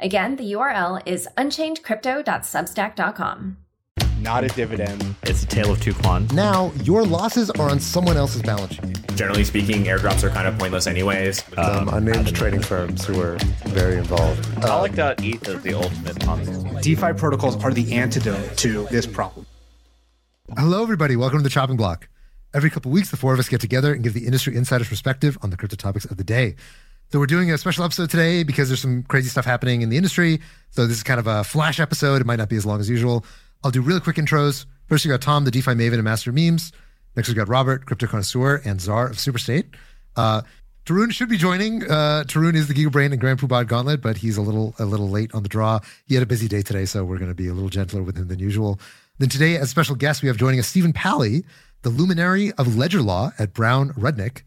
Again, the URL is unchainedcrypto.substack.com. Not a dividend. It's a tale of two clans. Now, your losses are on someone else's balance sheet. Generally speaking, airdrops are kind of pointless anyways. Um, unnamed trading firms who are very involved. I like that ETH is the ultimate Ponzi. DeFi protocols are the antidote to this problem. Hello, everybody. Welcome to the Chopping Block. Every couple weeks, the four of us get together and give the industry insider's perspective on the crypto topics of the day. So we're doing a special episode today because there's some crazy stuff happening in the industry. So this is kind of a flash episode. It might not be as long as usual. I'll do really quick intros. First, we got Tom, the DeFi maven and master of memes. Next, we got Robert, crypto connoisseur and czar of Superstate. Uh, Tarun should be joining. Uh, Tarun is the Giga Brain and Grand Poobah Gauntlet, but he's a little a little late on the draw. He had a busy day today, so we're going to be a little gentler with him than usual. Then today, as special guest, we have joining us Stephen Palley, the luminary of ledger law at Brown Rudnick.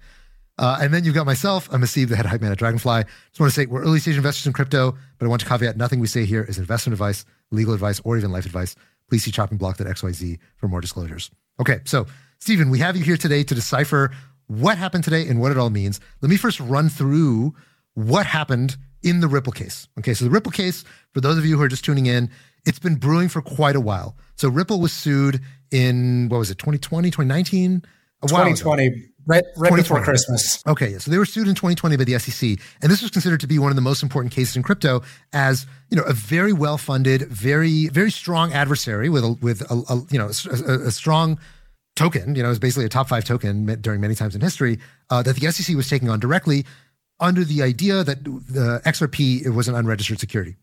Uh, and then you've got myself. I'm Haseeb, the head hype man at Dragonfly. Just want to say we're early stage investors in crypto, but I want to caveat nothing we say here is investment advice, legal advice, or even life advice. Please see choppingblock.xyz for more disclosures. Okay, so Stephen, we have you here today to decipher what happened today and what it all means. Let me first run through what happened in the Ripple case. Okay, so the Ripple case, for those of you who are just tuning in, it's been brewing for quite a while. So Ripple was sued in, what was it, 2020, 2019? A ago. 2020, right, right before 2020. Christmas. Okay, so they were sued in 2020 by the SEC, and this was considered to be one of the most important cases in crypto, as you know, a very well-funded, very very strong adversary with a with a, a you know a, a- strong token. You know, it was basically a top five token during many times in history uh, that the SEC was taking on directly under the idea that the XRP it was an unregistered security.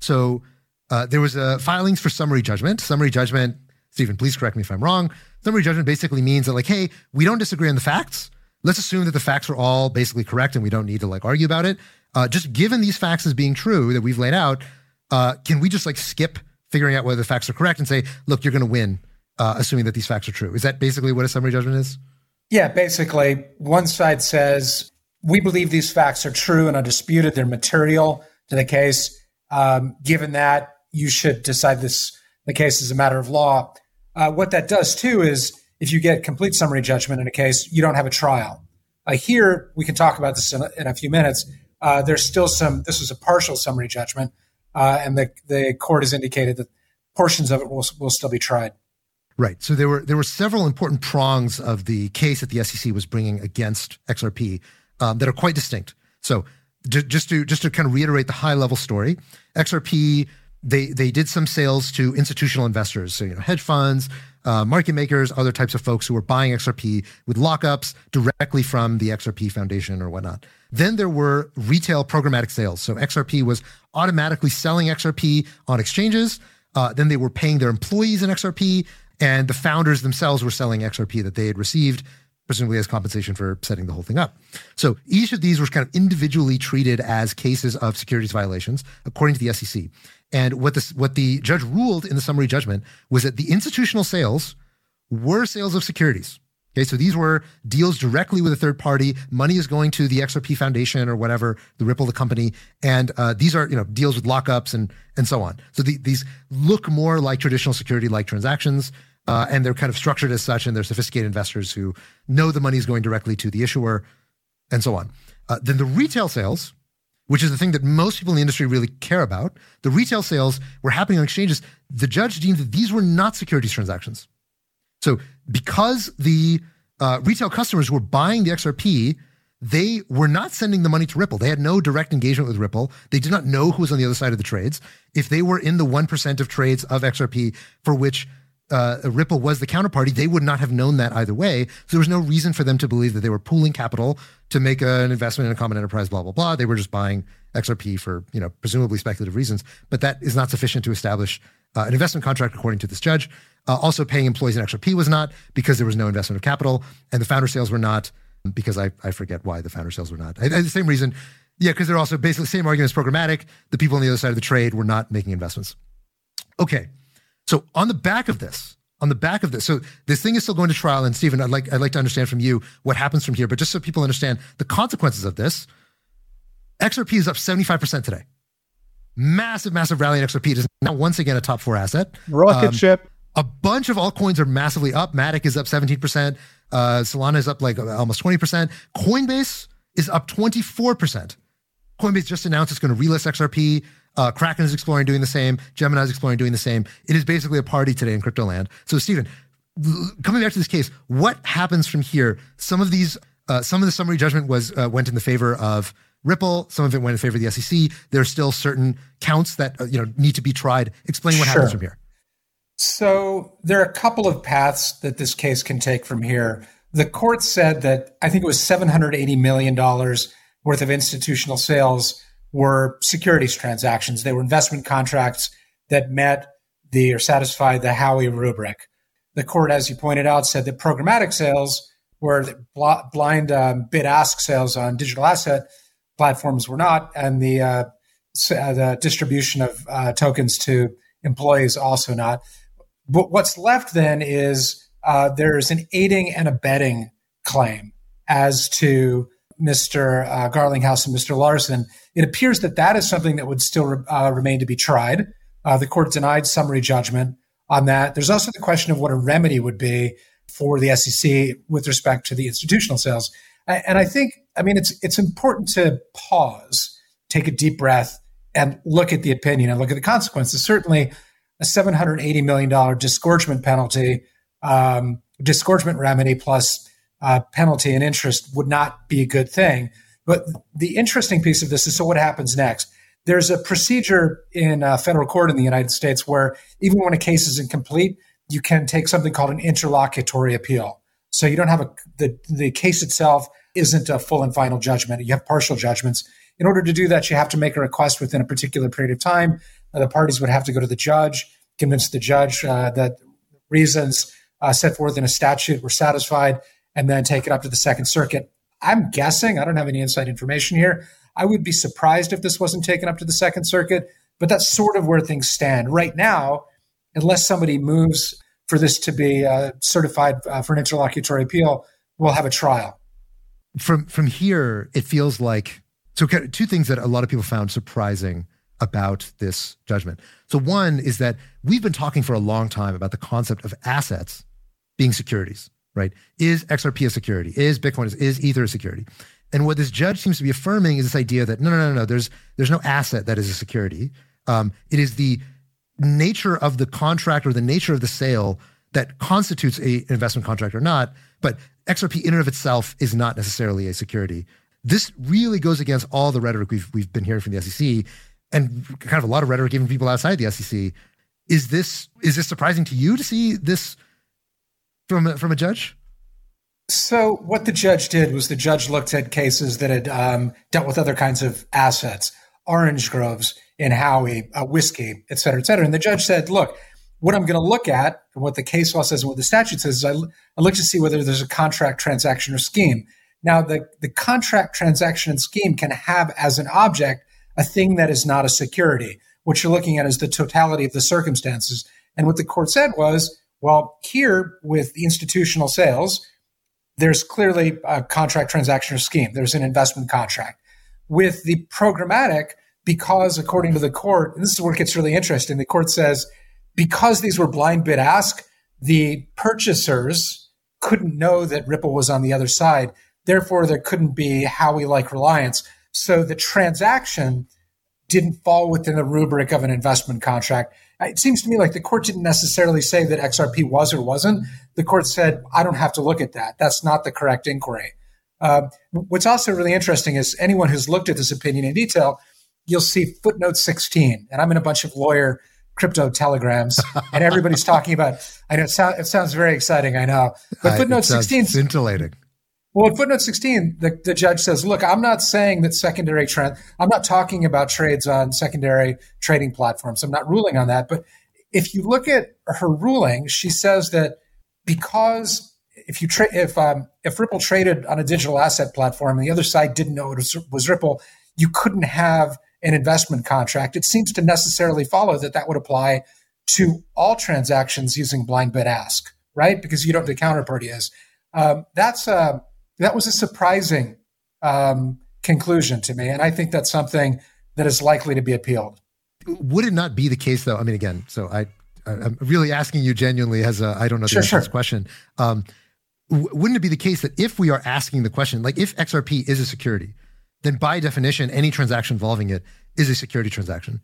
So uh, there was a filings for summary judgment. Summary judgment, Stephen, please correct me if I'm wrong. Summary judgment basically means that like, hey, we don't disagree on the facts. Let's assume that the facts are all basically correct and we don't need to like argue about it. Uh, just given these facts as being true that we've laid out, uh, can we just like skip figuring out whether the facts are correct and say, look, you're going to win, uh, assuming that these facts are true? Is that basically what a summary judgment is? Yeah, basically, one side says we believe these facts are true and undisputed; they're material to the case. Um, given that, you should decide this the case is a matter of law. Uh, what that does too is, if you get complete summary judgment in a case, you don't have a trial. Uh, here, we can talk about this in a, in a few minutes. Uh, there's still some. This was a partial summary judgment, uh, and the the court has indicated that portions of it will will still be tried. Right. So there were there were several important prongs of the case that the SEC was bringing against XRP um, that are quite distinct. So ju- just to just to kind of reiterate the high level story, XRP they they did some sales to institutional investors, so you know hedge funds, uh, market makers, other types of folks who were buying XRP with lockups directly from the XRP Foundation or whatnot. Then there were retail programmatic sales. So XRP was automatically selling XRP on exchanges. Uh, then they were paying their employees in XRP, and the founders themselves were selling XRP that they had received, presumably as compensation for setting the whole thing up. So each of these was kind of individually treated as cases of securities violations, according to the SEC. And what this, what the judge ruled in the summary judgment was that the institutional sales were sales of securities. Okay, so these were deals directly with a third party. Money is going to the XRP Foundation or whatever, the Ripple, the company, and uh, these are you know deals with lockups and and so on. So the, these look more like traditional security-like transactions, uh, and they're kind of structured as such, and they're sophisticated investors who know the money is going directly to the issuer, and so on. Uh, then the retail sales, which is the thing that most people in the industry really care about, the retail sales were happening on exchanges. The judge deemed that these were not securities transactions. So because the uh, retail customers were buying the XRP, they were not sending the money to Ripple. They had no direct engagement with Ripple. They did not know who was on the other side of the trades. If they were in the 1% of trades of XRP for which uh, Ripple was the counterparty, they would not have known that either way. So there was no reason for them to believe that they were pooling capital to make an investment in a common enterprise, blah, blah, blah. They were just buying XRP for, you know, presumably speculative reasons. But that is not sufficient to establish uh, an investment contract, according to this judge. Uh, also, paying employees in XRP was not because there was no investment of capital, and the founder sales were not because I, I forget why the founder sales were not. I, I- the same reason Yeah, because they're also basically the same argument programmatic. The people on the other side of the trade were not making investments. Okay. So on the back of this, on the back of this, so this thing is still going to trial. And Stephen, I'd like I'd like to understand from you what happens from here. But just so people understand the consequences of this, XRP is up 75% today. Massive, massive rally in XRP. It is now once again a top four asset. Rocket Um, ship. a bunch of altcoins are massively up. Matic is up 17%. Uh, Solana is up like almost 20%. Coinbase is up 24%. Coinbase just announced it's going to relist XRP. Uh, Kraken is exploring doing the same. Gemini is exploring doing the same. It is basically a party today in crypto land. So, Stephen, coming back to this case, what happens from here? Some of these, uh, some of the summary judgment was uh, went in the favor of Ripple. Some of it went in favor of the SEC. There are still certain counts that uh, you know need to be tried. Explain what happens from here. So there are a couple of paths that this case can take from here. The court said that I think it was $780 million worth of institutional sales were securities transactions. They were investment contracts that met the or satisfied the Howey rubric. The court, as you pointed out, said that programmatic sales were bl- blind um, bid ask sales on digital asset platforms were not, and the uh, uh, the distribution of uh, tokens to employees also not. But what's left then is uh, there's an aiding and abetting claim as to Mr. Uh, Garlinghouse and Mr. Larsen. It appears that that is something that would still re- uh, remain to be tried. Uh, the court denied summary judgment on that. There's also the question of what a remedy would be for the SEC with respect to the institutional sales. And I think, I mean, it's it's important to pause, take a deep breath, and look at the opinion and look at the consequences. Certainly, a $780 million disgorgement penalty, um, disgorgement remedy plus uh, penalty and interest would not be a good thing. But the interesting piece of this is so what happens next? There's a procedure in uh, federal court in the United States where even when a case is incomplete, you can take something called an interlocutory appeal. So you don't have a the the case itself isn't a full and final judgment. You have partial judgments. In order to do that, you have to make a request within a particular period of time. Uh, the parties would have to go to the judge, convince the judge uh, that reasons uh, set forth in a statute were satisfied, and then take it up to the Second Circuit. I'm guessing, I don't have any inside information here. I would be surprised if this wasn't taken up to the Second Circuit, but that's sort of where things stand. Right now, unless somebody moves for this to be uh, certified uh, for an interlocutory appeal, we'll have a trial. from from here, it feels like so. Two things that a lot of people found surprising about this judgment. So one is that we've been talking for a long time about the concept of assets being securities. Right? Is XRP a security? Is Bitcoin is, Ether a security? And what this judge seems to be affirming is this idea that no, no, no, no. There's there's no asset that is a security. Um, it is the nature of the contract or the nature of the sale that constitutes a, an investment contract or not. But XRP in and of itself is not necessarily a security. This really goes against all the rhetoric we've we've been hearing from the SEC, and kind of a lot of rhetoric even people outside the SEC. Is this is this surprising to you to see this from from a judge? So, what the judge did was the judge looked at cases that had um, dealt with other kinds of assets, orange groves in Howey, uh, whiskey, et cetera, et cetera. And the judge said, look, what I'm going to look at, and what the case law says, and what the statute says, is I, I look to see whether there's a contract, transaction, or scheme. Now, the, the contract, transaction, and scheme can have as an object a thing that is not a security. What you're looking at is the totality of the circumstances. And what the court said was, well, here with institutional sales, there's clearly a contract, transaction, or scheme. There's an investment contract. With the programmatic, because according to the court, and this is where it gets really interesting, the court says because these were blind bid ask, the purchasers couldn't know that Ripple was on the other side. Therefore, there couldn't be Howey like reliance. So the transaction didn't fall within the rubric of an investment contract. It seems to me like the court didn't necessarily say that XRP was or wasn't. The court said, I don't have to look at that. That's not the correct inquiry. Uh, what's also really interesting is anyone who's looked at this opinion in detail, you'll see footnote 16. And I'm in a bunch of lawyer crypto telegrams, and everybody's talking about. I know it, sound, it sounds very exciting. I know, but I- footnote sounds 16 scintillating. Well, in footnote 16, the, the judge says, look, I'm not saying that secondary trend, I'm not talking about trades on secondary trading platforms. I'm not ruling on that. But if you look at her ruling, she says that because if you trade, if, um, if Ripple traded on a digital asset platform and the other side didn't know it was, was Ripple, you couldn't have an investment contract. It seems to necessarily follow that that would apply to all transactions using blind bid ask, right? Because you don't know the counterparty is. Um, that's a, that was a surprising um, conclusion to me, and I think that's something that is likely to be appealed. Would it not be the case, though? I mean, again, so I I'm really asking you genuinely as a I don't know the sure, answer to this question. Um, w- wouldn't it be the case that if we are asking the question, like if XRP is a security, then by definition, any transaction involving it is a security transaction?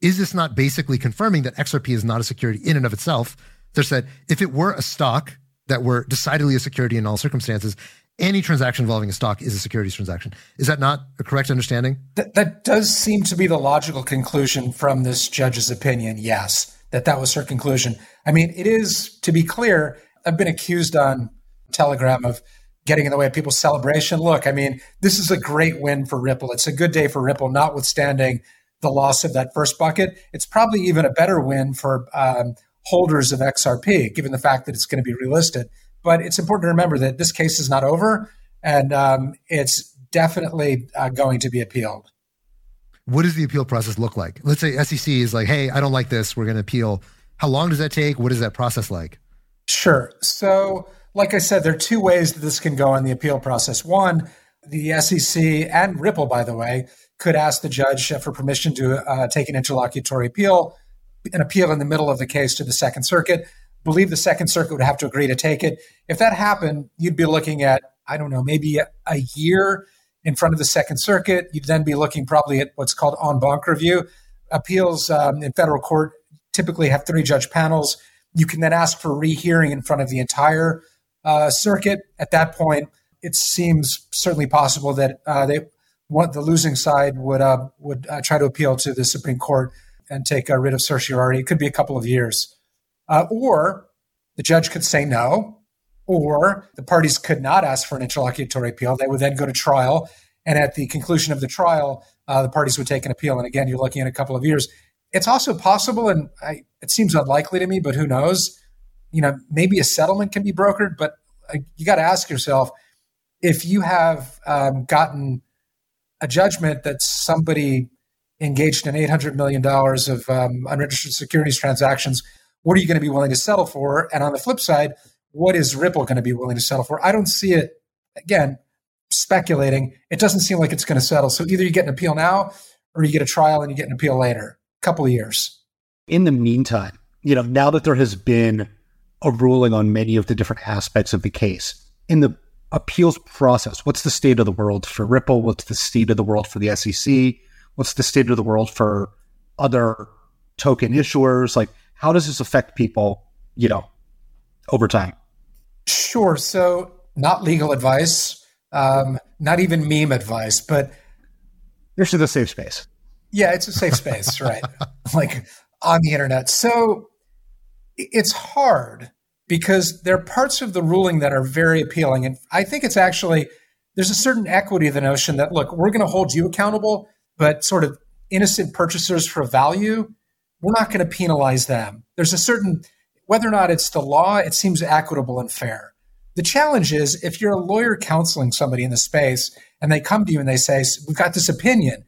Is this not basically confirming that XRP is not a security in and of itself? They said if it were a stock that were decidedly a security in all circumstances, any transaction involving a stock is a securities transaction. Is that not a correct understanding? That, that does seem to be the logical conclusion from this judge's opinion. Yes, that that was her conclusion. I mean, it is to be clear. I've been accused on Telegram of getting in the way of people's celebration. Look, I mean, this is a great win for Ripple. It's a good day for Ripple, notwithstanding the loss of that first bucket. It's probably even a better win for um, holders of XRP, given the fact that it's going to be relisted. But it's important to remember that this case is not over, and um, it's definitely uh, going to be appealed. What does the appeal process look like? Let's say SEC is like, "Hey, I don't like this. We're going to appeal." How long does that take? What is that process like? Sure. So, like I said, there are two ways that this can go in the appeal process. One, the SEC and Ripple, by the way, could ask the judge for permission to uh, take an interlocutory appeal, an appeal in the middle of the case to the Second Circuit. Believe the Second Circuit would have to agree to take it. If that happened, you'd be looking at, I don't know, maybe a, year in front of the Second Circuit. You'd then be looking probably at what's called en banc review. Appeals um, in federal court typically have three judge panels. You can then ask for rehearing in front of the entire uh, circuit. At that point, it seems certainly possible that uh, they what the losing side would uh, would uh, try to appeal to the Supreme Court and take a writ of certiorari. It could be a couple of years, uh, or the judge could say no, or the parties could not ask for an interlocutory appeal. They would then go to trial, and at the conclusion of the trial, uh, the parties would take an appeal. And again, you're looking at a couple of years. It's also possible, and I, it seems unlikely to me, but who knows? You know, maybe a settlement can be brokered, but uh, you got to ask yourself if you have um, gotten a judgment that somebody engaged in $800 million of um, unregistered securities transactions, what are you going to be willing to settle for? And on the flip side, what is Ripple going to be willing to settle for? I don't see it, again, speculating. It doesn't seem like it's going to settle. So either you get an appeal now or you get a trial and you get an appeal later, a couple of years. In the meantime, you know, now that there has been a ruling on many of the different aspects of the case, in the appeals process, what's the state of the world for Ripple? What's the state of the world for the SEC? What's the state of the world for other token issuers? Like, how does this affect people, you know, over time? Sure. So, not legal advice, um, not even meme advice, but this is a safe space. Yeah, it's a safe space, right? Like on the internet. So, it's hard because there are parts of the ruling that are very appealing. And I think it's actually, there's a certain equity of the notion that, look, we're going to hold you accountable, but sort of innocent purchasers for value, we're not going to penalize them. There's a certain, whether or not it's the law, it seems equitable and fair. The challenge is if you're a lawyer counseling somebody in the space and they come to you and they say, We've got this opinion,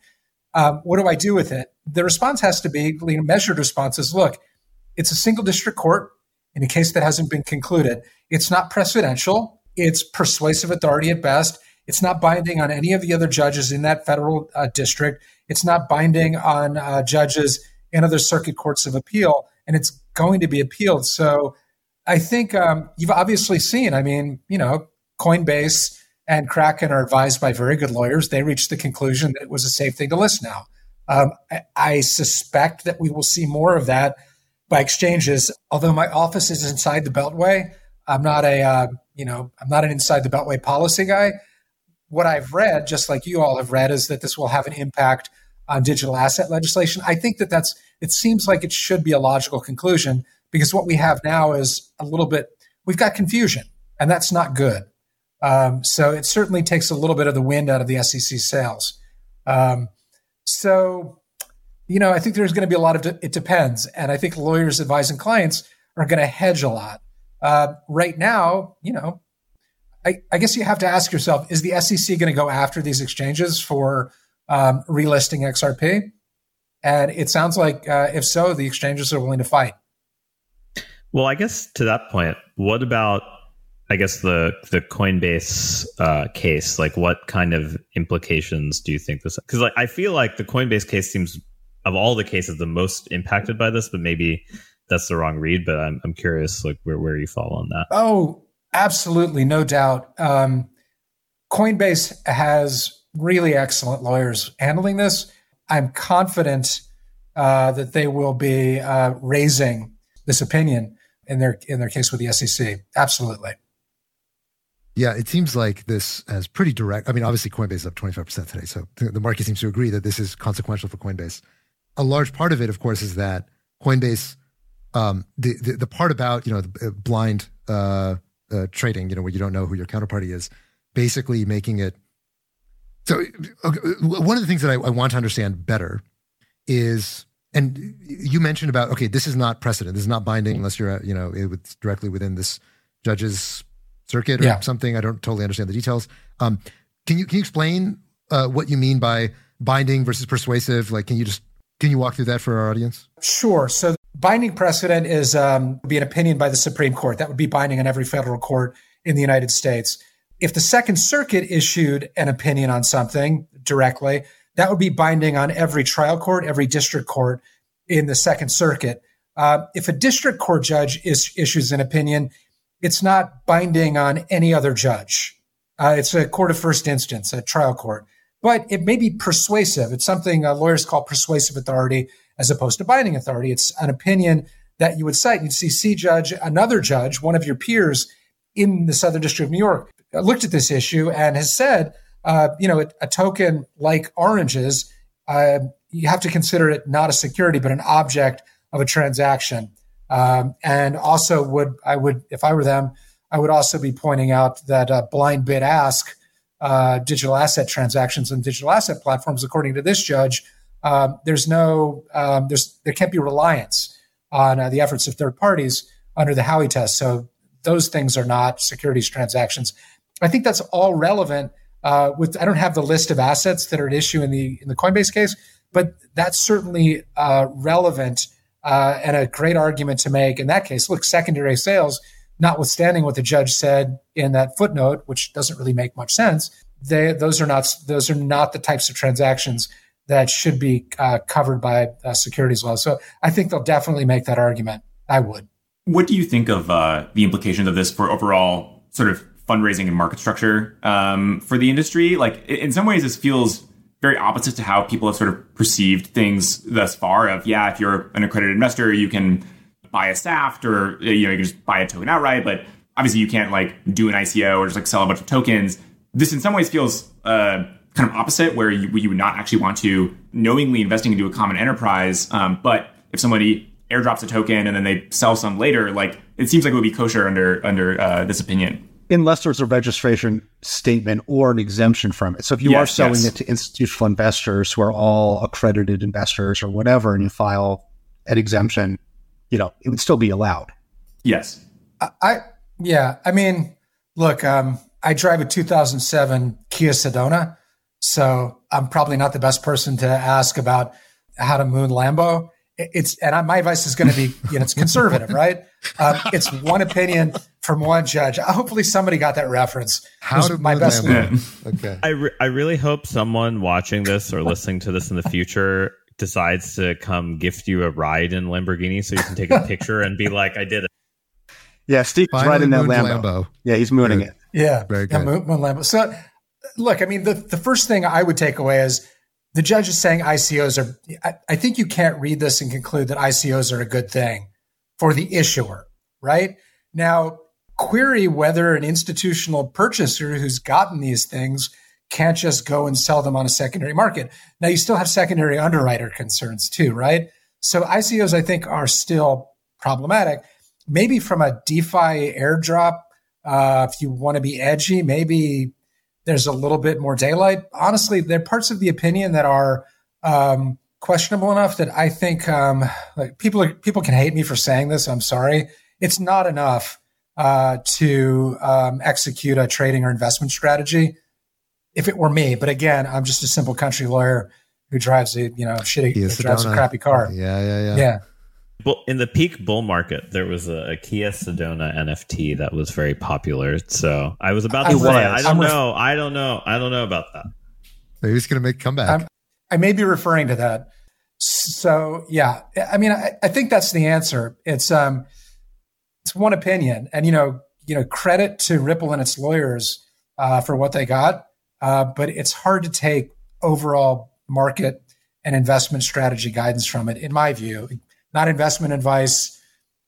um, what do I do with it? The response has to be, measured response is look, it's a single district court in a case that hasn't been concluded. It's not precedential. It's persuasive authority at best. It's not binding on any of the other judges in that federal uh, district. It's not binding on uh, judges in other circuit courts of appeal, and it's going to be appealed. So I think um, you've obviously seen, I mean, you know, Coinbase and Kraken are advised by very good lawyers. They reached the conclusion that it was a safe thing to list now. Um, I, I suspect that we will see more of that by exchanges. Although my office is inside the Beltway, I'm not a uh, you know I'm not an inside the Beltway policy guy. What I've read, just like you all have read, is that this will have an impact on digital asset legislation. I think that that's it seems like it should be a logical conclusion because what we have now is a little bit we've got confusion, and that's not good. Um, so it certainly takes a little bit of the wind out of the SEC sails. Um, so you know, I think there's going to be a lot of de- it depends, and I think lawyers advising clients are going to hedge a lot. Uh, right now, you know, I, I, guess you have to ask yourself: Is the SEC going to go after these exchanges for um, relisting XRP. And it sounds like, uh, if so, the exchanges are willing to fight. Well, I guess to that point, what about I guess the the Coinbase uh, case? Like, what kind of implications do you think this? Because like I feel like the Coinbase case seems of all the cases the most impacted by this, but maybe that's the wrong read. But I'm I'm curious, like where where you fall on that. Oh, absolutely, no doubt. Um, Coinbase has really excellent lawyers handling this. I'm confident uh, that they will be uh, raising this opinion in their in their case with the SEC. Absolutely. Yeah, it seems like this has pretty direct. I mean, obviously Coinbase is up 25% today, so the market seems to agree that this is consequential for Coinbase. A large part of it, of course, is that Coinbase, um, the, the, the part about you know uh, blind uh, uh, trading, you know, where you don't know who your counterparty is, basically making it. So, okay, one of the things that I, I want to understand better is and you mentioned about okay, this is not precedent. This is not binding unless you're you know it's directly within this judge's circuit or Yeah. something. I don't totally understand the details. Um, can you can you explain uh, what you mean by binding versus persuasive? Like, can you just can you walk through that for our audience? Sure. So binding precedent is um, be an opinion by the Supreme Court. That would be binding on every federal court in the United States. If the Second Circuit issued an opinion on something directly, that would be binding on every trial court, every district court in the Second Circuit. Uh, if a district court judge is, issues an opinion, it's not binding on any other judge. Uh, it's a court of first instance, a trial court, but it may be persuasive. It's something uh, lawyers call persuasive authority as opposed to binding authority. It's an opinion that you would cite. You'd see C judge, another judge, one of your peers in the Southern District of New York, looked at this issue and has said, uh, you know, a, a token like oranges, uh, you have to consider it not a security, but an object of a transaction. Um, and also would I would if I were them, I would also be pointing out that uh, blind bid ask uh, digital asset transactions and digital asset platforms, according to this judge, um, there's no um, there's there can't be reliance on uh, the efforts of third parties under the Howey test. So those things are not securities transactions. I think that's all relevant. Uh, with I don't have the list of assets that are at issue in the in the Coinbase case, but that's certainly uh, relevant uh, and a great argument to make in that case. Look, secondary sales, notwithstanding what the judge said in that footnote, which doesn't really make much sense, they, those are not those are not the types of transactions that should be uh, covered by uh, securities law. So I think they'll definitely make that argument. I would. What do you think of uh, the implications of this for overall sort of fundraising and market structure um, for the industry? Like, in some ways, this feels very opposite to how people have sort of perceived things thus far. Of yeah, if you're an accredited investor, you can buy a SAFT or you know you can just buy a token outright, but obviously you can't like do an ICO or just like sell a bunch of tokens. This in some ways feels uh, kind of opposite, where you, you would not actually want to knowingly investing into a common enterprise, um, but if somebody airdrops a token and then they sell some later, like it seems like it would be kosher under under uh, this opinion. Unless there's a registration statement or an exemption from it. So if you are selling yes. it to institutional investors who are all accredited investors or whatever, and you file an exemption, you know, it would still be allowed. Yes. I yeah, I mean, look, um, I drive a 2007 Kia Sedona, so I'm probably not the best person to ask about how to moon Lambo. It- It's and I, my advice is going to be, you know, it's conservative, right? Um, it's one opinion from one judge. Hopefully, somebody got that reference. How Was to my best Lambo. Okay. I, re- I really hope someone watching this or listening to this in the future decides to come gift you a ride in Lamborghini so you can take a picture and be like, I did it. Yeah, Steve's Finally right in that Lambo. Lambo. Yeah, he's mooning Good. it. Yeah, Very good yeah, good. Moon, Moon Lambo. So, look, I mean, the the first thing I would take away is the judge is saying ICOs are. I, I think you can't read this and conclude that ICOs are a good thing for the issuer, right? Now, query whether an institutional purchaser who's gotten these things can't just go and sell them on a secondary market. Now, you still have secondary underwriter concerns too, right? So ICOs, I think, are still problematic. Maybe from a DeFi airdrop, uh, if you want to be edgy, maybe there's a little bit more daylight. Honestly, there are parts of the opinion that are um, questionable enough that I think um, like people are, people can hate me for saying this. I'm sorry. It's not enough uh, to um, execute a trading or investment strategy. if it were me. But again, I'm just a simple country lawyer who drives a you know shitty drives a crappy car. Yeah, yeah, yeah. Yeah. Bull, in the peak bull market, there was a, a Kia Sedona NFT that was very popular. So I was about to I say, was. I don't I'm ref- know, I don't know, I don't know about that. Maybe he's going to make a comeback. I'm- I may be referring to that. So yeah, I mean, I, I think that's the answer. It's um, it's one opinion, and you know, you know, credit to Ripple and its lawyers uh, for what they got, uh, but it's hard to take overall market and investment strategy guidance from it. In my view, not investment advice.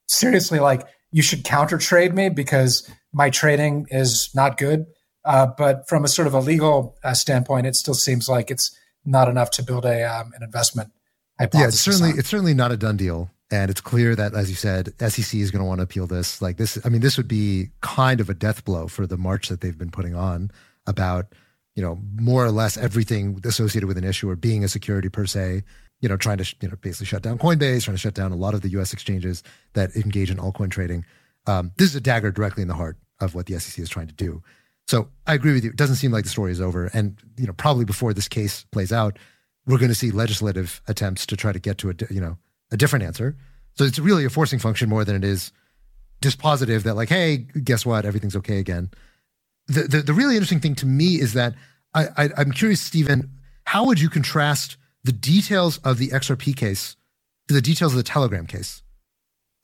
Seriously, like you should counter trade me because my trading is not good. Uh, but from a sort of a legal uh, standpoint, it still seems like it's not enough to build a um, an investment hypothesis. yeah, it's certainly on. it's certainly not a done deal, and it's clear that, as you said, SEC is going to want to appeal this. Like this, I mean, this would be kind of a death blow for the march that they've been putting on about you know more or less everything associated with an issuer being a security per se. You know, trying to you know basically shut down Coinbase, trying to shut down a lot of the U.S. exchanges that engage in altcoin trading. Um, this is a dagger directly in the heart of what the SEC is trying to do. So I agree with you. It doesn't seem like the story is over, and you know probably before this case plays out, we're going to see legislative attempts to try to get to a you know a different answer. So it's really a forcing function more than it is dispositive that like, hey, guess what, everything's okay again. The the, the really interesting thing to me is that I, I I'm curious, Stephen, how would you contrast the details of the XRP case to the details of the Telegram case?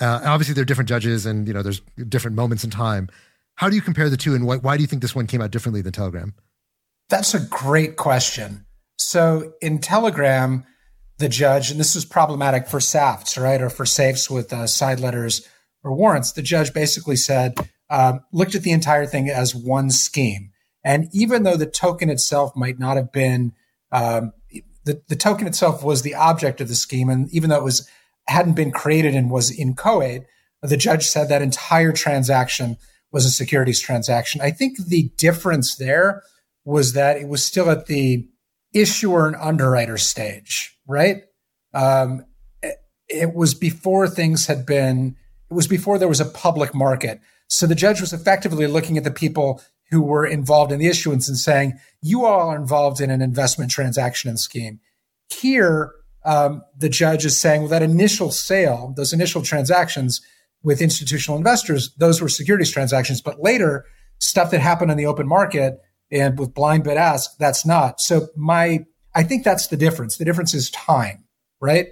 Uh, obviously, there are different judges, and you know there's different moments in time. How do you compare the two, and why, why do you think this one came out differently than Telegram? That's a great question. So in Telegram, the judge, and this is problematic for SAFTs, right, or for safes with uh, side letters or warrants, the judge basically said, um, looked at the entire thing as one scheme. And even though the token itself might not have been, um, the, the token itself was the object of the scheme, and even though it was hadn't been created and was inchoate, the judge said that entire transaction was a securities transaction. I think the difference there was that it was still at the issuer and underwriter stage, right? Um, it, it was before things had been, it was before there was a public market. So the judge was effectively looking at the people who were involved in the issuance and saying, you all are involved in an investment transaction and scheme. Here, um, the judge is saying, well, that initial sale, those initial transactions with institutional investors, those were securities transactions. But later, stuff that happened in the open market and with blind bid ask, that's not. So my, I think that's the difference. The difference is time, right?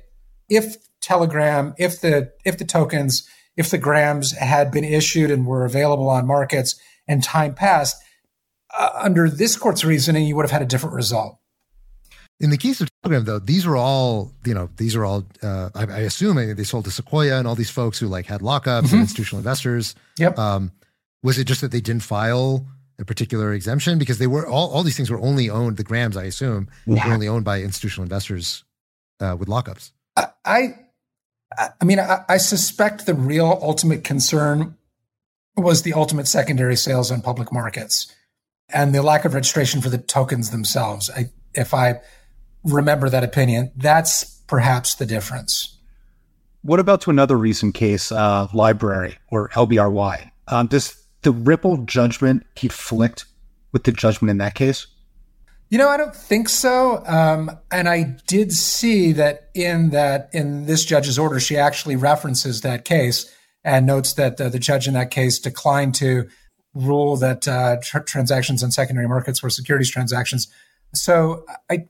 If Telegram, if the if the tokens, if the grams had been issued and were available on markets and time passed, uh, under this court's reasoning, you would have had a different result. In the case of Telegram, though, these were all, you know, these are all, uh, I, I assume I mean, they sold to Sequoia and all these folks who like had lockups and institutional investors. Yep. Um, was it just that they didn't file a particular exemption because they were all, all these things were only owned, the grams, I assume, were only owned by institutional investors uh, with lockups. I, I mean, I, I suspect the real ultimate concern was the ultimate secondary sales on public markets and the lack of registration for the tokens themselves. I, if I remember that opinion, that's perhaps the difference. What about to another recent case, uh, Library or LBRY? Um, does the Ripple judgment conflict with the judgment in that case? You know, I don't think so. Um, and I did see that in that in this judge's order, she actually references that case and notes that uh, the judge in that case declined to rule that uh, tr- transactions on secondary markets were securities transactions. So I,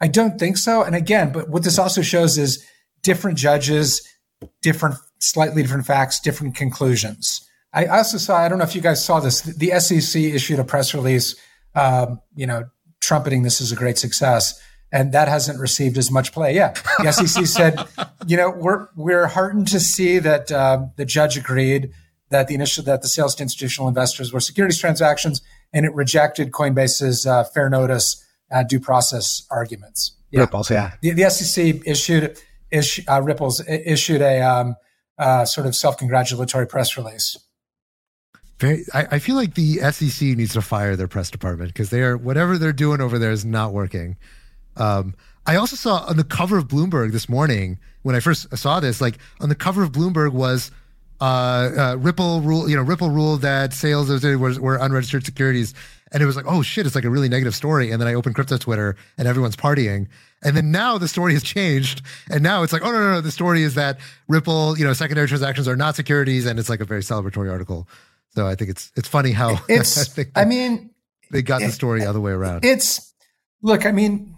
I don't think so. And again, but what this also shows is different judges, different, slightly different facts, different conclusions. I also saw, I don't know if you guys saw this, the SEC issued a press release, um, you know, trumpeting this as a great success. And that hasn't received as much play. Yeah. The SEC said, you know, we're, we're heartened to see that uh, the judge agreed that the initial, that the sales to institutional investors were securities transactions and it rejected Coinbase's uh, fair notice uh, due process arguments. Yeah. Ripples, yeah. The, the SEC issued, issu- uh, Ripples issued a um, uh, sort of self congratulatory press release. Very, I, I feel like the SEC needs to fire their press department because they are whatever they're doing over there is not working. Um, I also saw on the cover of Bloomberg this morning when I first saw this, like on the cover of Bloomberg was uh, uh, Ripple rule, you know, Ripple ruled that sales of were, were unregistered securities, and it was like, oh shit, it's like a really negative story. And then I opened crypto Twitter and everyone's partying. And then now the story has changed. And now it's like, oh no, no, no. The story is that Ripple, you know, secondary transactions are not securities, and it's like a very celebratory article. So I think it's it's funny how It's, I, I mean, they got the story the other way around. It's look, I mean,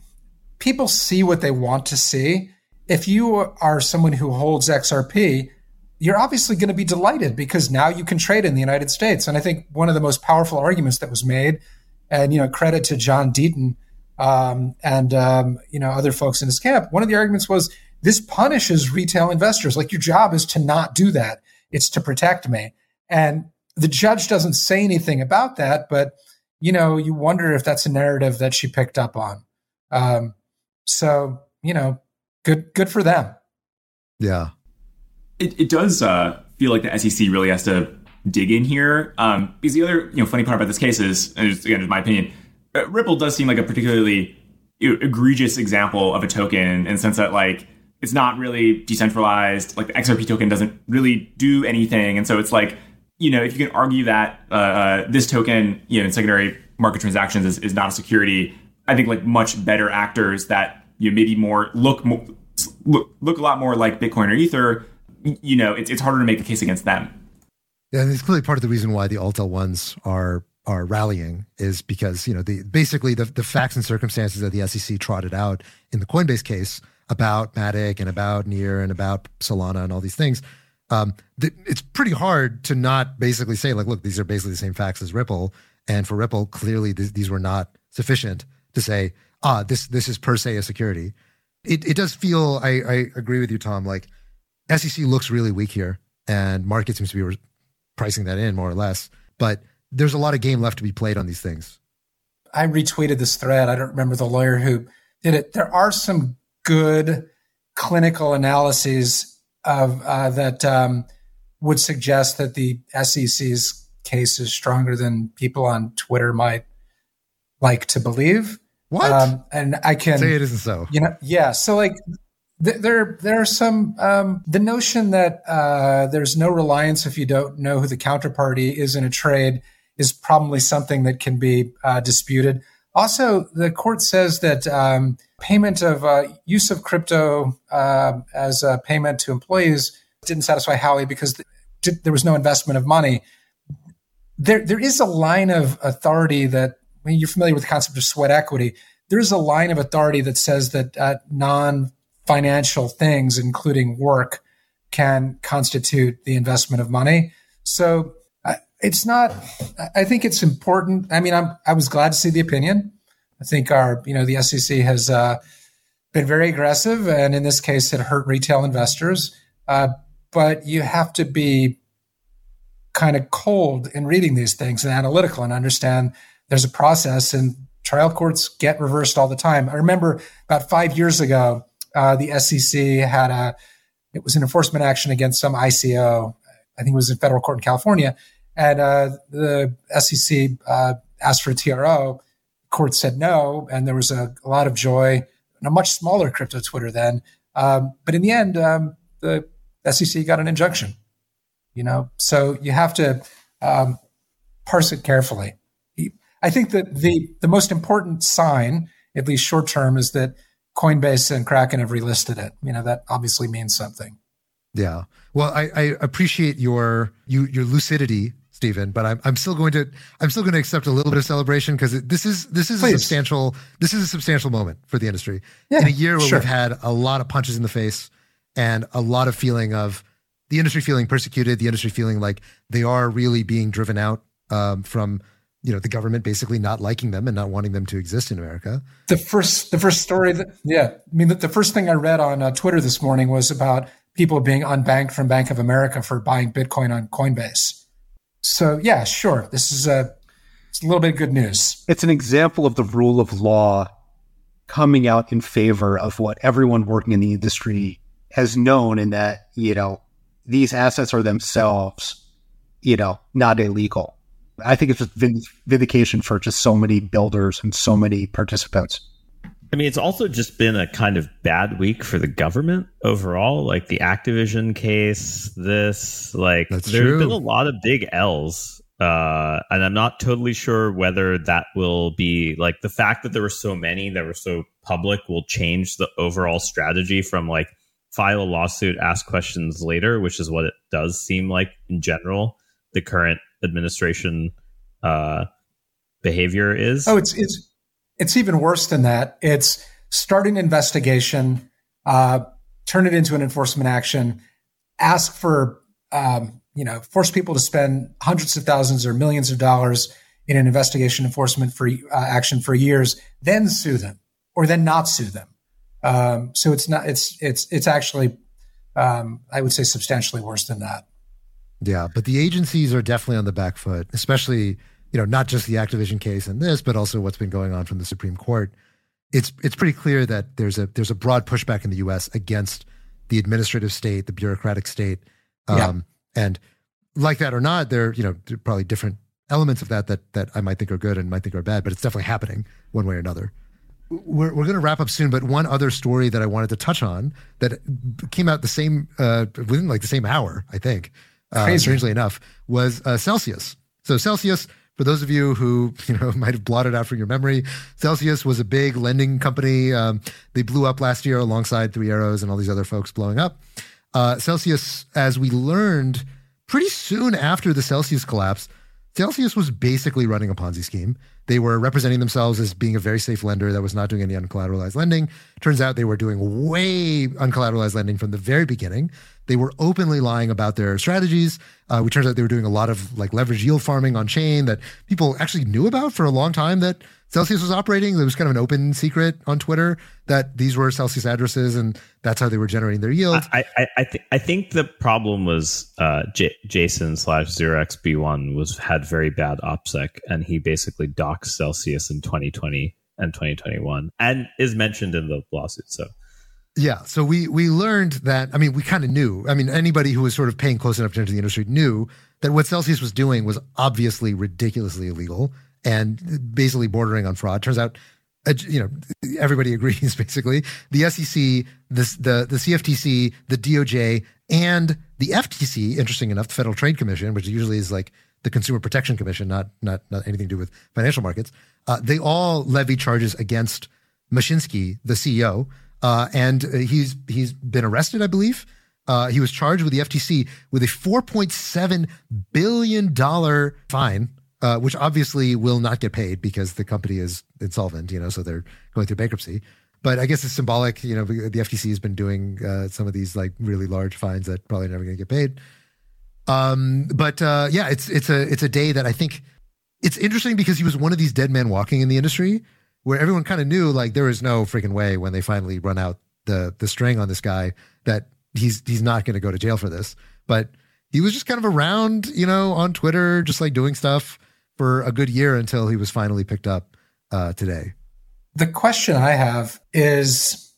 people see what they want to see. If you are someone who holds XRP, you're obviously going to be delighted because now you can trade in the United States. And I think one of the most powerful arguments that was made, and you know, credit to John Deaton um, and um, you know other folks in his camp. One of the arguments was this punishes retail investors. Like your job is to not do that; it's to protect me. And the judge doesn't say anything about that, but you know, you wonder if that's a narrative that she picked up on. Um, so you know, good good for them. Yeah, it, it does uh, feel like the SEC really has to dig in here um, because the other you know funny part about this case is, and just, again, in my opinion, uh, Ripple does seem like a particularly egregious example of a token in the sense that like it's not really decentralized. Like the XRP token doesn't really do anything, and so it's like you know if you can argue that uh, uh, this token you know in secondary market transactions is, is not a security, I think like much better actors that you know, maybe more look more look, look a lot more like Bitcoin or Ether. You know, it's it's harder to make a case against them. Yeah, and it's clearly part of the reason why the Altel ones are are rallying is because you know the basically the the facts and circumstances that the SEC trotted out in the Coinbase case about Matic and about Near and about Solana and all these things. Um, th- it's pretty hard to not basically say like, look, these are basically the same facts as Ripple, and for Ripple, clearly th- these were not sufficient to say, ah, this this is per se a security. It it does feel. I I agree with you, Tom. Like SEC looks really weak here, and market seems to be re- pricing that in more or less, but there's a lot of game left to be played on these things. I retweeted this thread. I don't remember the lawyer who did it. There are some good clinical analyses of uh, that um, would suggest that the SEC's case is stronger than people on Twitter might like to believe. What? Um, and I can say it isn't so. You know, yeah. So like there there are some um, the notion that uh, there's no reliance if you don't know who the counterparty is in a trade is probably something that can be uh, disputed. Also, the court says that um, payment of uh, use of crypto uh, as a payment to employees didn't satisfy Howey because th- there was no investment of money. There, there is a line of authority that I mean, you're familiar with the concept of sweat equity. There is a line of authority that says that uh, non financial things, including work, can constitute the investment of money. So it's not. I think it's important. I mean, I'm. I was glad to see the opinion. I think our, you know, the SEC has uh, been very aggressive, and in this case, it hurt retail investors. Uh, but you have to be kind of cold in reading these things and analytical and understand there's a process and trial courts get reversed all the time. I remember about five years ago, uh, the SEC had a, it was an enforcement action against some ICO. I think it was in federal court in California. And uh, the SEC uh, asked for a TRO. Court said no, and there was a, a lot of joy and a much smaller crypto Twitter then. Um, but in the end, um, the SEC got an injunction. You know, so you have to um, parse it carefully. I think that the the most important sign, at least short term, is that Coinbase and Kraken have relisted it. You know, that obviously means something. Yeah. Well, I, I appreciate your you, your lucidity Stephen, but I'm, I'm still going to I'm still going to accept a little bit of celebration because this is this is Please. a substantial this is a substantial moment for the industry yeah, in a year where sure. we've had a lot of punches in the face and a lot of feeling of the industry feeling persecuted, the industry feeling like they are really being driven out um, from you know the government basically not liking them and not wanting them to exist in America. The first the first story that yeah, I mean the, the first thing I read on uh, Twitter this morning was about people being unbanked from Bank of America for buying Bitcoin on Coinbase so yeah, sure. This is a it's a little bit of good news. It's an example of the rule of law coming out in favor of what everyone working in the industry has known in that, you know, these assets are themselves, you know, not illegal. I think it's just vindication for just so many builders and so many participants. I mean, it's also just been a kind of bad week for the government overall. Like the Activision case, this, like, That's there's true. been a lot of big L's Uh, and I'm not totally sure whether that will be like the fact that there were so many that were so public will change the overall strategy from like file a lawsuit, ask questions later, which is what it does seem like in general. The current administration uh, behavior is. Oh, it's it's it's even worse than that. It's start an investigation, uh, turn it into an enforcement action, ask for um, you know force people to spend hundreds of thousands or millions of dollars in an investigation enforcement for uh, action for years, then sue them or then not sue them. Um, so it's not it's it's it's actually um, I would say substantially worse than that. Yeah, but the agencies are definitely on the back foot, especially you know not just the Activision case and this, but also what's been going on from the Supreme Court. It's it's pretty clear that there's a there's a broad pushback in the U.S. against the administrative state, the bureaucratic state, um, yeah. and like that or not, there you know probably different elements of that that that I might think are good and might think are bad, but it's definitely happening one way or another we're, we're going to wrap up soon, but one other story that I wanted to touch on that came out the same uh, within like the same hour, I think. Uh, strangely enough, was uh, Celsius. So Celsius, for those of you who you know might have blotted out from your memory, Celsius was a big lending company. Um, they blew up last year alongside Three Arrows and all these other folks blowing up. Uh, Celsius, as we learned pretty soon after the Celsius collapse, Celsius was basically running a Ponzi scheme. They were representing themselves as being a very safe lender that was not doing any uncollateralized lending. Turns out they were doing way uncollateralized lending from the very beginning. They were openly lying about their strategies. Uh, we turns out they were doing a lot of like leverage yield farming on chain that people actually knew about for a long time that Celsius was operating. There was kind of an open secret on Twitter that these were Celsius addresses, and that's how they were generating their yield. I I, I, th- I think the problem was uh, J- Jason slash zero xb one was had very bad opsec, and he basically Celsius in 2020 and 2021, and is mentioned in the lawsuit. So. Yeah, so we we learned that. I mean, we kind of knew. I mean, anybody who was sort of paying close enough attention to the industry knew that what Celsius was doing was obviously ridiculously illegal and basically bordering on fraud. Turns out, uh, you know, everybody agrees basically. The SEC, the, the, the CFTC, the DOJ, and the FTC, interesting enough, the Federal Trade Commission, which usually is like the Consumer Protection Commission, not, not, not anything to do with financial markets, uh, they all levy charges against Mashinsky, the CEO. Uh, and he's he's been arrested, I believe. Uh, he was charged with the FTC with a 4.7 billion dollar fine uh, which obviously will not get paid because the company is insolvent, you know, so they're going through bankruptcy. But I guess it's symbolic, you know, the FTC has been doing uh, some of these like really large fines that probably never going to get paid. Um, but uh, yeah, it's it's a it's a day that I think it's interesting because he was one of these dead men walking in the industry where everyone kind of knew like there is no freaking way when they finally run out the the string on this guy that he's he's not going to go to jail for this. But he was just kind of around, you know, on Twitter, just like doing stuff for a good year until he was finally picked up uh, today. The question I have is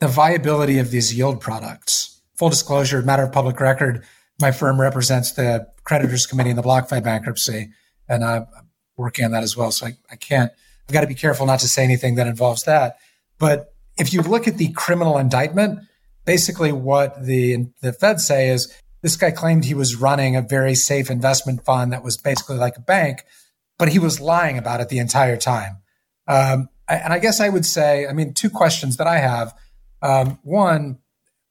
the viability of these yield products. Full disclosure, matter of public record, my firm represents the creditors committee in the BlockFi bankruptcy, and I'm working on that as well. So I, I can't, I've got to be careful not to say anything that involves that. But if you look at the criminal indictment, basically what the the Fed say is this guy claimed he was running a very safe investment fund that was basically like a bank, but he was lying about it the entire time. Um, and I guess I would say, I mean, two questions that I have. Um, one,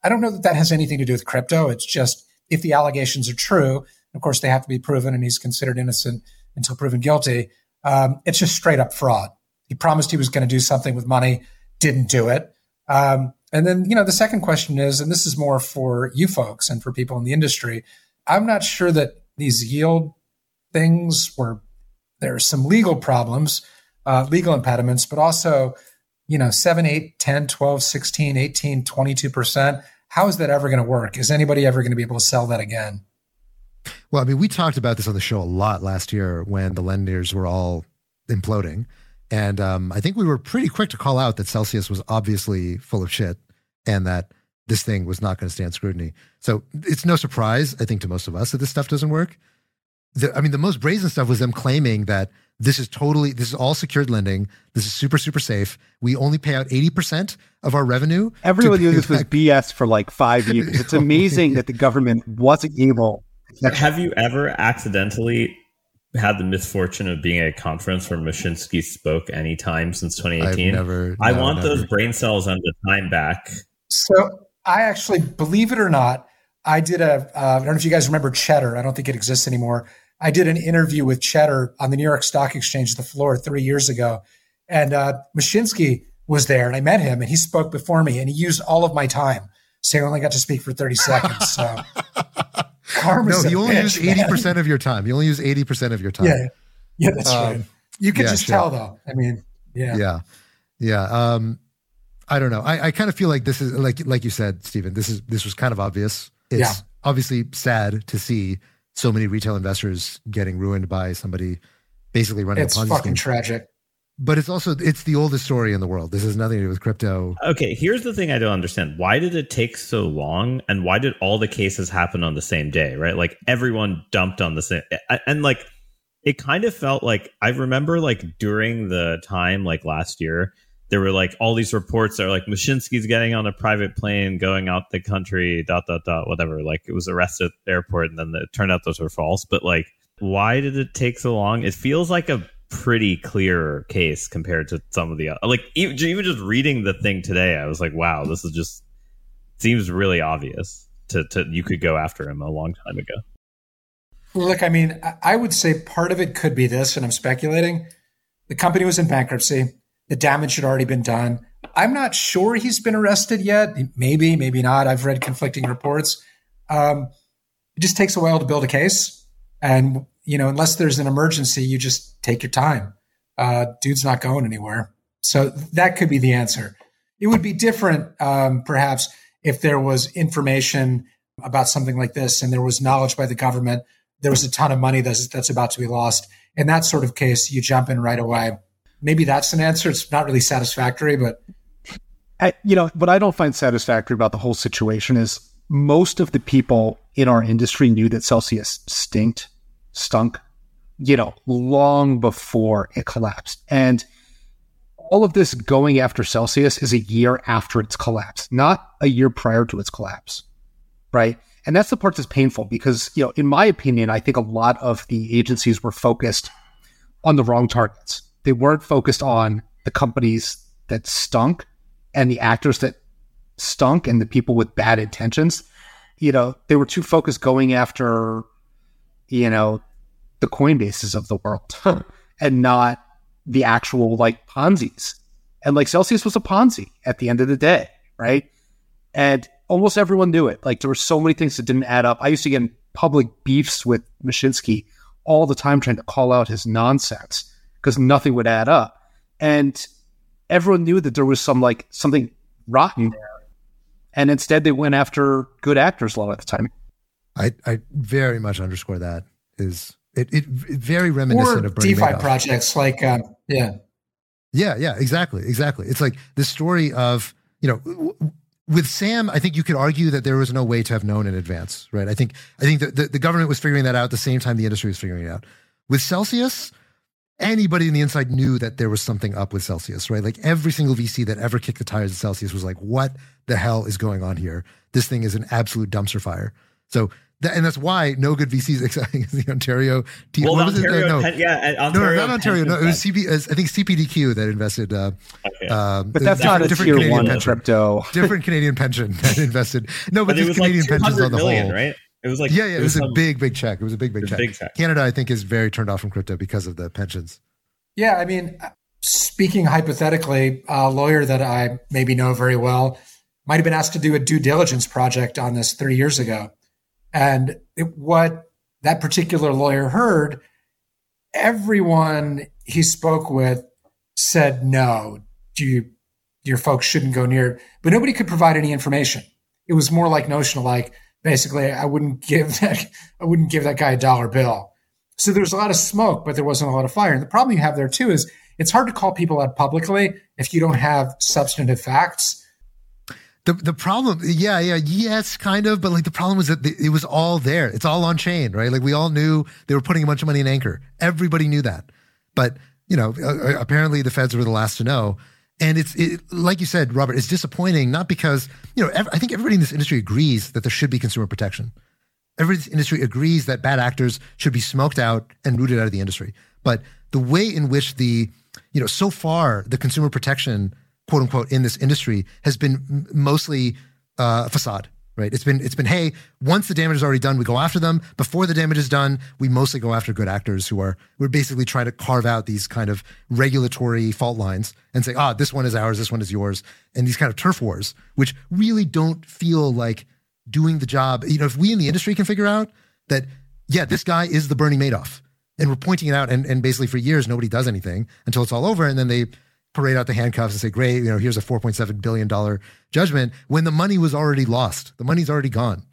I don't know that that has anything to do with crypto. It's just if the allegations are true, of course, they have to be proven, and he's considered innocent until proven guilty. Um, it's just straight up fraud. He promised he was going to do something with money, didn't do it. Um, and then, you know, the second question is, and this is more for you folks and for people in the industry, I'm not sure that these yield things were, there are some legal problems, uh, legal impediments, but also, you know, 7, 8, 10, 12, 16, 18, 22%. How is that ever going to work? Is anybody ever going to be able to sell that again? Well, I mean, we talked about this on the show a lot last year when the lenders were all imploding. And um, I think we were pretty quick to call out that Celsius was obviously full of shit and that this thing was not going to stand scrutiny. So it's no surprise, I think, to most of us that this stuff doesn't work. The, I mean, the most brazen stuff was them claiming that this is totally, this is all secured lending. This is super, super safe. We only pay out 80% of our revenue. Everyone knew this back. was BS for like five years. It's amazing that the government wasn't able. Have you ever accidentally had the misfortune of being at a conference where Mashinsky spoke anytime since 2018. never- I no, want never. those brain cells on the time back. So I actually, believe it or not, I did a. Uh, I don't know if you guys remember Cheddar. I don't think it exists anymore. I did an interview with Cheddar on the New York Stock Exchange, the floor, three years ago, and uh, Mashinsky was there, and I met him, and he spoke before me, and he used all of my time, so I only got to speak for thirty seconds. So, No, you only bitch, use eighty percent of your time. You only use eighty percent of your time. Yeah, yeah, that's Um, right. You can yeah, just sure. tell, though. I mean, yeah. yeah yeah um i don't know i, I kind of feel like this is like like you said stephen this is this was kind of obvious it's Yeah. obviously sad to see so many retail investors getting ruined by somebody basically running it's a ponzi fucking scheme tragic. but it's also it's the oldest story in the world this has nothing to do with crypto Okay, here's the thing I don't understand. Why did it take so long and why did all the cases happen on the same day, right? Like everyone dumped on the same and like it kind of felt like I remember like during the time like last year there were like all these reports that are like Mashinsky's getting on a private plane going out the country dot dot dot whatever like it was arrested at the airport and then it turned out those were false but like why did it take so long it feels like a pretty clear case compared to some of the other like even, even just reading the thing today i was like wow this is just seems really obvious to, to you could go after him a long time ago Look, I mean, I would say part of it could be this, and I'm speculating. The company was in bankruptcy. The damage had already been done. I'm not sure he's been arrested yet. Maybe, maybe not. I've read conflicting reports. Um, it just takes a while to build a case. And, you know, unless there's an emergency, you just take your time. Uh, dude's not going anywhere. So that could be the answer. It would be different, um, perhaps, if there was information about something like this and there was knowledge by the government there was a ton of money that's, that's about to be lost. In that sort of case, you jump in right away. Maybe that's an answer. It's not really satisfactory, but I, you know, what I don't find satisfactory about the whole situation is most of the people in our industry knew that Celsius stinked, stunk, you know, long before it collapsed. And all of this going after Celsius is a year after its collapse, not a year prior to its collapse. Right. And that's the part that's painful because, you know, in my opinion, I think a lot of the agencies were focused on the wrong targets. They weren't focused on the companies that stunk and the actors that stunk and the people with bad intentions. You know, they were too focused going after, you know, the Coinbases of the world and not the actual like Ponzi's. And like Celsius was a Ponzi at the end of the day, right? And almost everyone knew it. Like there were so many things that didn't add up. I used to get in public beefs with Mashinsky all the time trying to call out his nonsense because nothing would add up. And everyone knew that there was some like something rotten there. And instead they went after good actors a lot of the time. i i very much underscore that is it, it very reminiscent or of Bernie DeFi Madoff. projects like, um, yeah. Yeah, yeah, exactly, exactly. It's like the story of you know, w- w- with Sam, I think you could argue that there was no way to have known in advance, right? I think I think that the, the government was figuring that out at the same time the industry was figuring it out. With Celsius, anybody in the inside knew that there was something up with Celsius, right? Like every single VC that ever kicked the tires at Celsius was like, "What the hell is going on here? This thing is an absolute dumpster fire." So. That, and that's why no good VCs, except the Ontario. T- well what the was it? Uh, ontario no, Pen- yeah and no, no, not Ontario. No, it was Pension CP. I think CPDQ that invested. Uh, Okay. um, But that's different- not a different tier Canadian one pension. crypto. Different Canadian pension that invested. No, but, but it this was like Canadian pensions on the million, whole. right it was like Yeah, yeah, it was, a some- big, big check. It was a big, big check. big check. Canada, I think, is very turned off from crypto because of the pensions. Yeah, I mean, speaking hypothetically, a lawyer that I maybe know very well might have been asked to do a due diligence project on this three years ago. And it, what that particular lawyer heard, everyone he spoke with said, no, you, your folks shouldn't go near it. But nobody could provide any information. It was more like notional, like basically, I wouldn't give that, I wouldn't give that guy a dollar bill. So there was a lot of smoke, but there wasn't a lot of fire. And the problem you have there too is it's hard to call people out publicly if you don't have substantive facts. The the problem, yeah, yeah, yes, kind of, but like the problem was that the, it was all there. It's all on chain, right? Like we all knew they were putting a bunch of money in Anchor. Everybody knew that, but you know, apparently the feds were the last to know. And it's it, like you said, Robert. It's disappointing, not because you know. I think everybody in this industry agrees that there should be consumer protection. this industry agrees that bad actors should be smoked out and rooted out of the industry. But the way in which the, you know, so far the consumer protection, quote unquote, in this industry has been mostly uh, a facade right? It's been it's been hey, once the damage is already done, we go after them. Before the damage is done, we mostly go after good actors who are we're basically trying to carve out these kind of regulatory fault lines and say, ah, this one is ours, this one is yours, and these kind of turf wars, which really don't feel like doing the job. You know, if we in the industry can figure out that, yeah, this guy is the Bernie Madoff, and we're pointing it out, and, and basically for years nobody does anything until it's all over, and then they parade out the handcuffs and say, great, you know, here's a $4.7 billion judgment when the money was already lost. The money's already gone.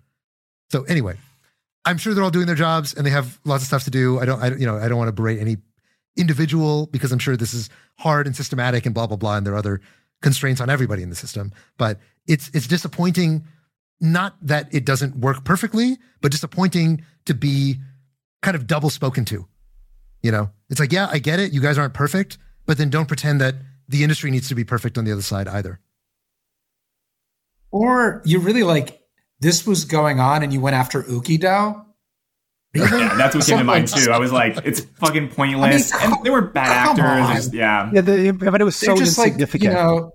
So anyway, I'm sure they're all doing their jobs and they have lots of stuff to do. I don't, I, you know, I don't want to berate any individual because I'm sure this is hard and systematic and blah, blah, blah. And there are other constraints on everybody in the system, but it's, it's disappointing. Not that it doesn't work perfectly, but disappointing to be kind of double spoken to. You know, it's like, yeah, I get it. You guys aren't perfect, but then don't pretend that the industry needs to be perfect on the other side either. Or you really like this was going on and you went after Ooki DAO? Yeah, that's what came to mind too. I was like, it's fucking pointless. I mean, and they were bad actors. yeah. Yeah, the, but it was so just insignificant. Like, you know,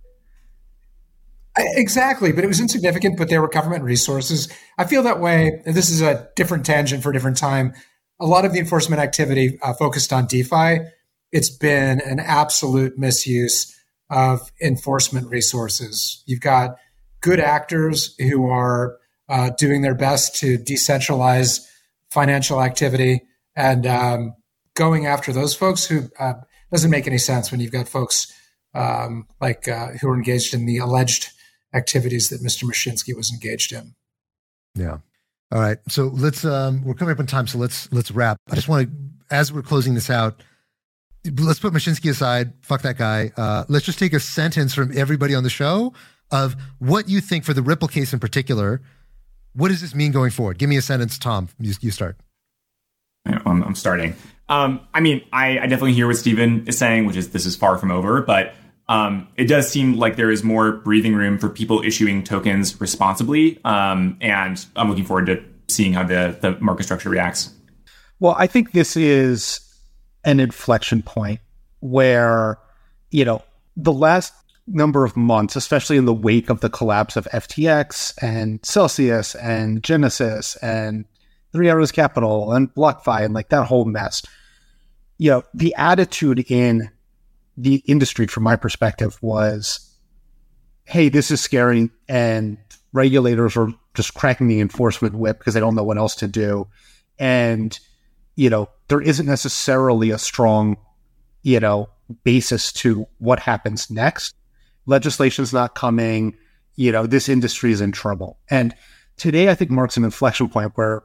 exactly, but it was insignificant, but there were government resources. I feel that way. This is a different tangent for a different time. A lot of the enforcement activity uh, focused on DeFi it's been an absolute misuse of enforcement resources. You've got good actors who are uh, doing their best to decentralize financial activity and um, going after those folks who uh, doesn't make any sense when you've got folks um, like uh, who are engaged in the alleged activities that Mr. Mashinsky was engaged in. Yeah. All right. So let's um, we're coming up on time, so let's let's wrap. I just want to, as we're closing this out, let's put Mashinsky aside. Fuck that guy. Uh, let's just take a sentence from everybody on the show of what you think for the Ripple case in particular. What does this mean going forward? Give me a sentence, Tom. You, you start. I'm, I'm starting. Um, I mean, I, I, definitely hear what Stephen is saying, which is this is far from over, but um, it does seem like there is more breathing room for people issuing tokens responsibly. Um, and I'm looking forward to seeing how the, the market structure reacts. Well, I think this is an inflection point where, you know, the last number of months, especially in the wake of the collapse of FTX and Celsius and Genesis and Three Arrows Capital and BlockFi and like that whole mess, you know, the attitude in the industry, from my perspective, was, hey, this is scary. And regulators are just cracking the enforcement whip because they don't know what else to do. And, you know, there isn't necessarily a strong, you know, basis to what happens next. Legislation's not coming. You know, this industry is in trouble. And today, I think marks an inflection point where,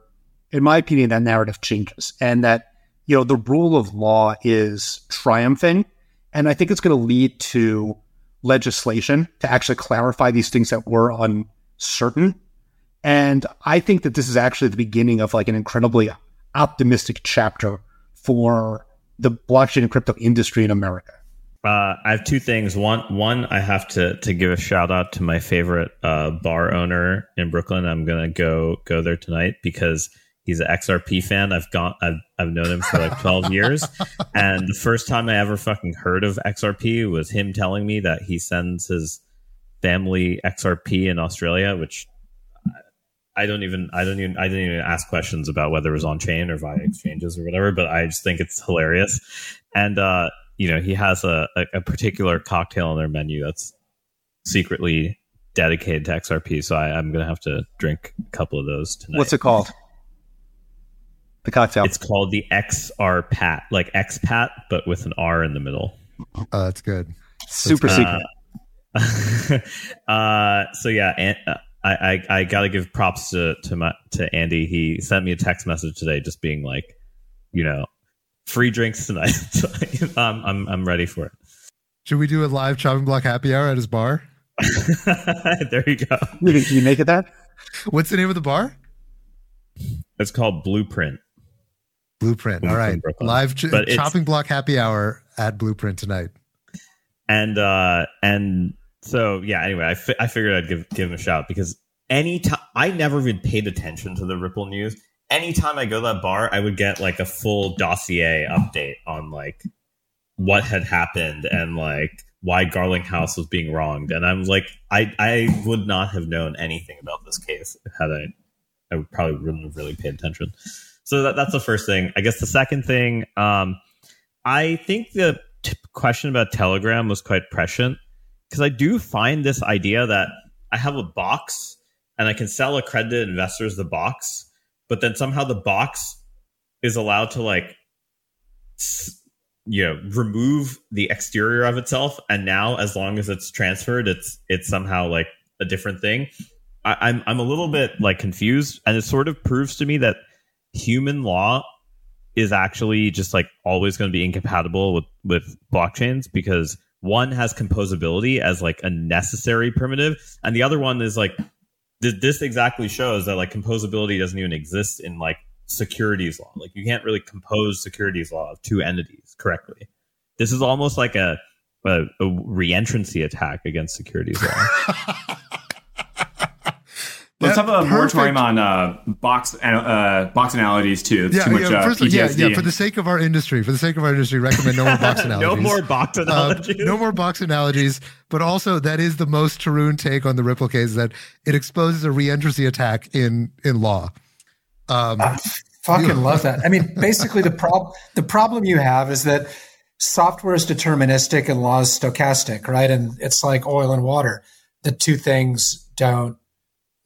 in my opinion, that narrative changes and that, you know, the rule of law is triumphing. And I think it's going to lead to legislation to actually clarify these things that were uncertain. And I think that this is actually the beginning of like an incredibly optimistic chapter for the blockchain and crypto industry in America? Uh, I have two things. One, one, I have to to give a shout out to my favorite uh, bar owner in Brooklyn. I'm gonna go go there tonight because he's an XRP fan. I've gone, I've I've known him for like 12 years, and the first time I ever fucking heard of XRP was him telling me that he sends his family XRP in Australia, which I don't even I don't even I didn't even ask questions about whether it was on chain or via exchanges or whatever, but I just think it's hilarious. And uh, you know, he has a, a, a particular cocktail on their menu that's secretly dedicated to XRP. So I, am gonna have to drink a couple of those tonight. What's it called? The cocktail. It's called the XR Pat, like expat, but with an R in the middle. Oh, that's good. Super secret. Uh, uh, so yeah, and, uh, I, I, I got to give props to to my, to Andy. He sent me a text message today, just being like, you know, free drinks tonight. I'm, I'm I'm ready for it. Should we do a live chopping block happy hour at his bar? there you go. Can you make it that? What's the name of the bar? It's called Blueprint. Blueprint. All right, live ch- chopping block happy hour at Blueprint tonight. And uh and so yeah, anyway, I, fi- I figured I'd give give him a shout because any time I never even paid attention to the Ripple news. anytime I go to that bar, I would get like a full dossier update on like what had happened and like why Garlinghouse was being wronged. And I'm like, I I would not have known anything about this case had I I would probably wouldn't have really paid attention. So that, that's the first thing. I guess the second thing, um, I think the t- question about Telegram was quite prescient because I do find this idea that I have a box and I can sell accredited investors the box, but then somehow the box is allowed to like, you know, remove the exterior of itself, and now as long as it's transferred, it's it's somehow like a different thing. I, I'm I'm a little bit like confused, and it sort of proves to me that human law is actually just like always going to be incompatible with with blockchains because one has composability as like a necessary primitive and the other one is like th- this exactly shows that like composability doesn't even exist in like securities law. Like you can't really compose securities law of two entities correctly. This is almost like a a, a reentrancy attack against securities law Let's have a moratorium on uh, box uh, box analogies too. Yeah, too much, yeah, uh, yeah, yeah. For the sake of our industry, for the sake of our industry, recommend no more box analogies. no more box Uh, analogies no more box analogies. But also, that is the most Tarun take on the Ripple case that it exposes a reentrancy attack in in law. Um, I fucking love that. I mean, basically, the problem the problem you have is that software is deterministic and law is stochastic, right? And it's like oil and water. The two things don't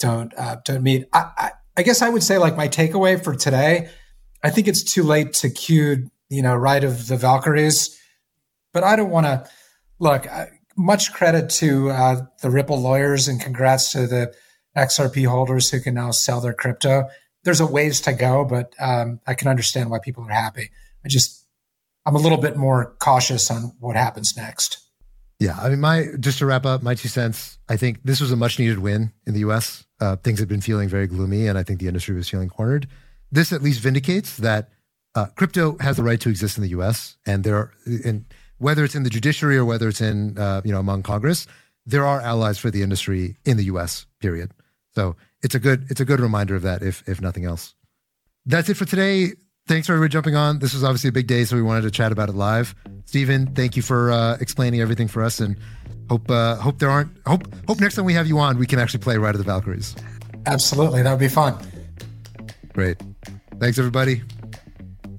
don't uh, don't meet. I, I, I guess I would say like my takeaway for today. I think it's too late to cue you know Ride of the Valkyries, but I don't want to look. I, much credit to uh, the Ripple lawyers and congrats to the XRP holders who can now sell their crypto. There's a ways to go, but um, I can understand why people are happy. I just I'm a little bit more cautious on what happens next. Yeah, I mean, my just to wrap up my two cents. I think this was a much needed win in the U.S. Uh, things had been feeling very gloomy, and I think the industry was feeling cornered. This at least vindicates that uh, crypto has the right to exist in the U.S. and there, are, and whether it's in the judiciary or whether it's in uh, you know among Congress, there are allies for the industry in the U.S. Period. So it's a good it's a good reminder of that, if if nothing else. That's it for today. Thanks for everybody jumping on. This was obviously a big day, so we wanted to chat about it live. Stephen, thank you for uh, explaining everything for us, and hope uh, hope there aren't hope hope next time we have you on, we can actually play Ride of the Valkyries. Absolutely, that would be fun. Great. Thanks everybody.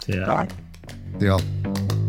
yeah Bye. See y'all.